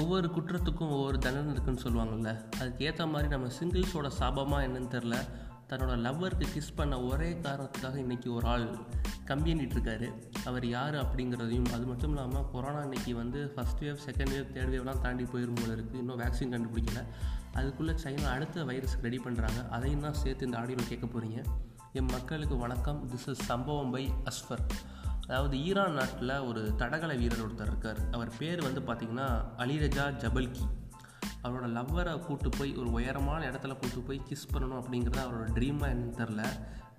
ஒவ்வொரு குற்றத்துக்கும் ஒவ்வொரு தண்டனை இருக்குன்னு சொல்லுவாங்கள்ல அதுக்கு ஏற்ற மாதிரி நம்ம சிங்கிள்ஸோட சாபமாக என்னன்னு தெரில தன்னோட லவ்வருக்கு கிஸ் பண்ண ஒரே காரணத்துக்காக இன்றைக்கி ஒரு ஆள் கம்பியனிட்டு இருக்காரு அவர் யார் அப்படிங்கிறதையும் அது மட்டும் இல்லாமல் கொரோனா இன்றைக்கி வந்து first wave second wave third வேவ்லாம் தாண்டி போயிரும் போல இருக்குது இன்னும் வேக்சின் கண்டுபிடிக்கல. அதுக்குள்ளே சைனா அடுத்த வைரஸ் ரெடி பண்ணுறாங்க அதையும் தான் சேர்த்து இந்த ஆடியோவில் கேட்க போகிறீங்க என் மக்களுக்கு வணக்கம். திஸ் இஸ் சம்பவம் பை அஸ்ஃபர் அதாவது ஈரான் நாட்டில் ஒரு தடகள வீரர் ஒருத்தர் இருக்கார். அவர் பேர் வந்து பார்த்திங்கன்னா அலிரஜா ஜபல்கி. அவரோட லவ்வரை கூட்டு போய் ஒரு உயரமான இடத்துல கூட்டு போய் கிஸ் பண்ணணும் அப்படிங்கிறது அவரோட ட்ரீமாக என்னன்னு தெரில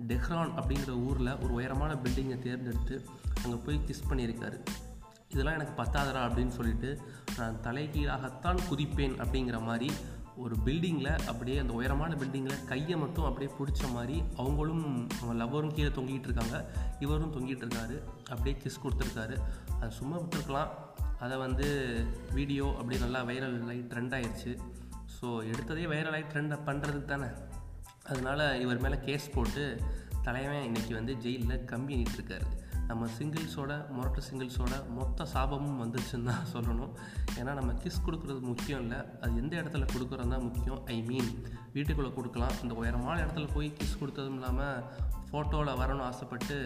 டெஹ்ரான் அப்படிங்கிற ஊரில் ஒரு உயரமான பில்டிங்கை தேர்ந்தெடுத்து அங்கே போய் கிஸ் பண்ணியிருக்காரு. இதெல்லாம் எனக்கு பத்தாதரா அப்படின்னு சொல்லிட்டு நான் தலைகீழாகத்தான் குதிப்பேன் அப்படிங்கிற மாதிரி ஒரு பில்டிங்கில் அப்படியே அந்த உயரமான பில்டிங்கில் கையை மட்டும் அப்படியே பிடிச்ச மாதிரி அவங்களும் அவங்க லவ்வரும் கீழே தொங்கிட்டு இருக்காங்க. இவரும் தொங்கிட்டு இருக்காரு. அப்படியே கிஸ் கொடுத்துருக்காரு. அது சும்மா விட்டுருக்கலாம். அதை வந்து வீடியோ அப்படியே நல்லா வைரல் ஆகி ட்ரெண்ட் ஆகிடுச்சு ஸோ எடுத்ததே வைரல் ஆகி ட்ரெண்ட் பண்ணுறதுக்கு தானே. அதனால் இவர் மேலே கேஸ் போட்டு தலைவன் இன்றைக்கி வந்து ஜெயிலில் கம்பி இருக்காரு. நம்ம சிங்கிள்ஸோட முரட்டு சிங்கிள்ஸோட மொத்த சாபமும் வந்துருச்சுன்னு தான் சொல்லணும். ஏன்னா நம்ம கிஸ் கொடுக்குறது முக்கியம் இல்லை. அது எந்த இடத்துல கொடுக்குறது தான் முக்கியம். ஐ மீன் வீட்டுக்குள்ளே கொடுக்கலாம். இந்த உயரமான இடத்துல போய் கிஸ் கொடுத்ததும் இல்லாமல் ஃபோட்டோவில் வரணும்னு ஆசைப்பட்டு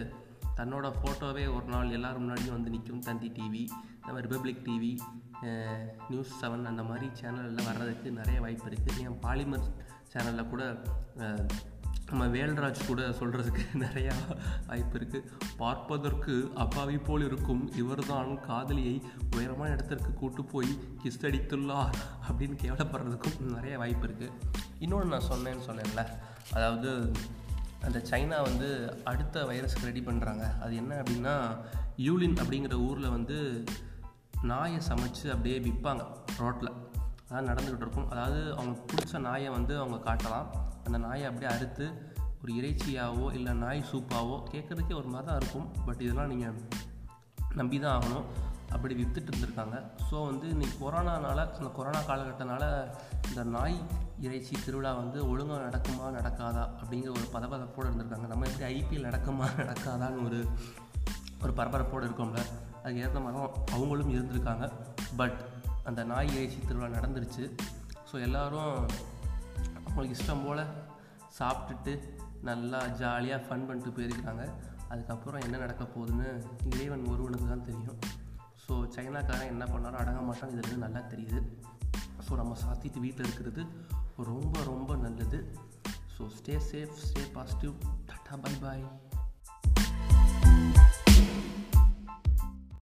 தன்னோட ஃபோட்டோவே ஒரு நாள் எல்லாரும் முன்னாடியும் வந்து நிற்கும் தந்தி டிவி நம்ம ரிப்பப்ளிக் டிவி நியூஸ் செவன் அந்த மாதிரி சேனலில் வர்றதுக்கு நிறைய வாய்ப்பு இருக்குது ஏன் பாலிமர் சேனலில் கூட நம்ம வேல்ராஜ் கூட சொல்கிறதுக்கு நிறையா வாய்ப்பு இருக்குது பார்ப்பதற்கு அப்பாவி போல் இருக்கும். இவர்தான் காதலியை உயரமான இடத்திற்கு கூட்டு போய் கிஸ்தடித்துள்ளார் அப்படின்னு கேவலப்படுறதுக்கும் நிறைய வாய்ப்பு இருக்குது இன்னொன்று நான் சொன்னேன்னு சொன்னேன்ல அதாவது அந்த சைனா வந்து அடுத்த வைரஸ்க்கு ரெடி பண்ணுறாங்க அது என்ன அப்படின்னா யூலின் அப்படிங்கிற ஊரில் வந்து நாயை சமைச்சு அப்படியே விற்பாங்க ரோட்டில் அதான் நடந்துக்கிட்டு இருக்கும் அதாவது அவங்க பிடிச்ச நாயை வந்து அவங்க காட்டலாம். அந்த நாயை அப்படியே அறுத்து ஒரு இறைச்சியாவோ இல்லை நாய் சூப்பாவோ கேட்குறதுக்கே ஒரு மாதிரி தான் இருக்கும். பட் இதெல்லாம் நீங்கள் நம்பி தான் ஆகணும். அப்படி விற்றுட்டு இருந்திருக்காங்க. ஸோ வந்து இன்றைக்கி கொரோனானால அந்த கொரோனா காலகட்டத்தினால இந்த நாய் இறைச்சி திருவிழா வந்து ஒழுங்காக நடக்குமா நடக்காதா அப்படிங்கிற ஒரு பதபதப்போடு இருந்திருக்காங்க. நம்ம எப்படி ஐபிஎல் நடக்குமா நடக்காதான்னு ஒரு ஒரு பரபரப்போடு இருக்கோம்ல. அதுக்கு ஏற்ற மாதிரி அவங்களும் இருந்திருக்காங்க. பட் அந்த நாய் இறைச்சி திருவிழா நடந்துருச்சு. ஸோ எல்லோரும் அவங்களுக்கு இஷ்டம் போல் சாப்பிட்டுட்டு நல்லா ஜாலியாக ஃபன் பண்ணிட்டு போயிருக்காங்க அதுக்கப்புறம் என்ன நடக்க போகுதுன்னு இறைவன் ஒருவனுக்கு தான் தெரியும். ஸோ சைனாக்காரன் என்ன பண்ணாலும் அடங்க மாட்டான். இதுலேருந்து நல்லா தெரியுது. ஸோ நம்ம சாத்திட்டு வீட்டில் இருக்கிறது ரொம்ப ரொம்ப நல்லது. So stay safe stay positive tata bye bye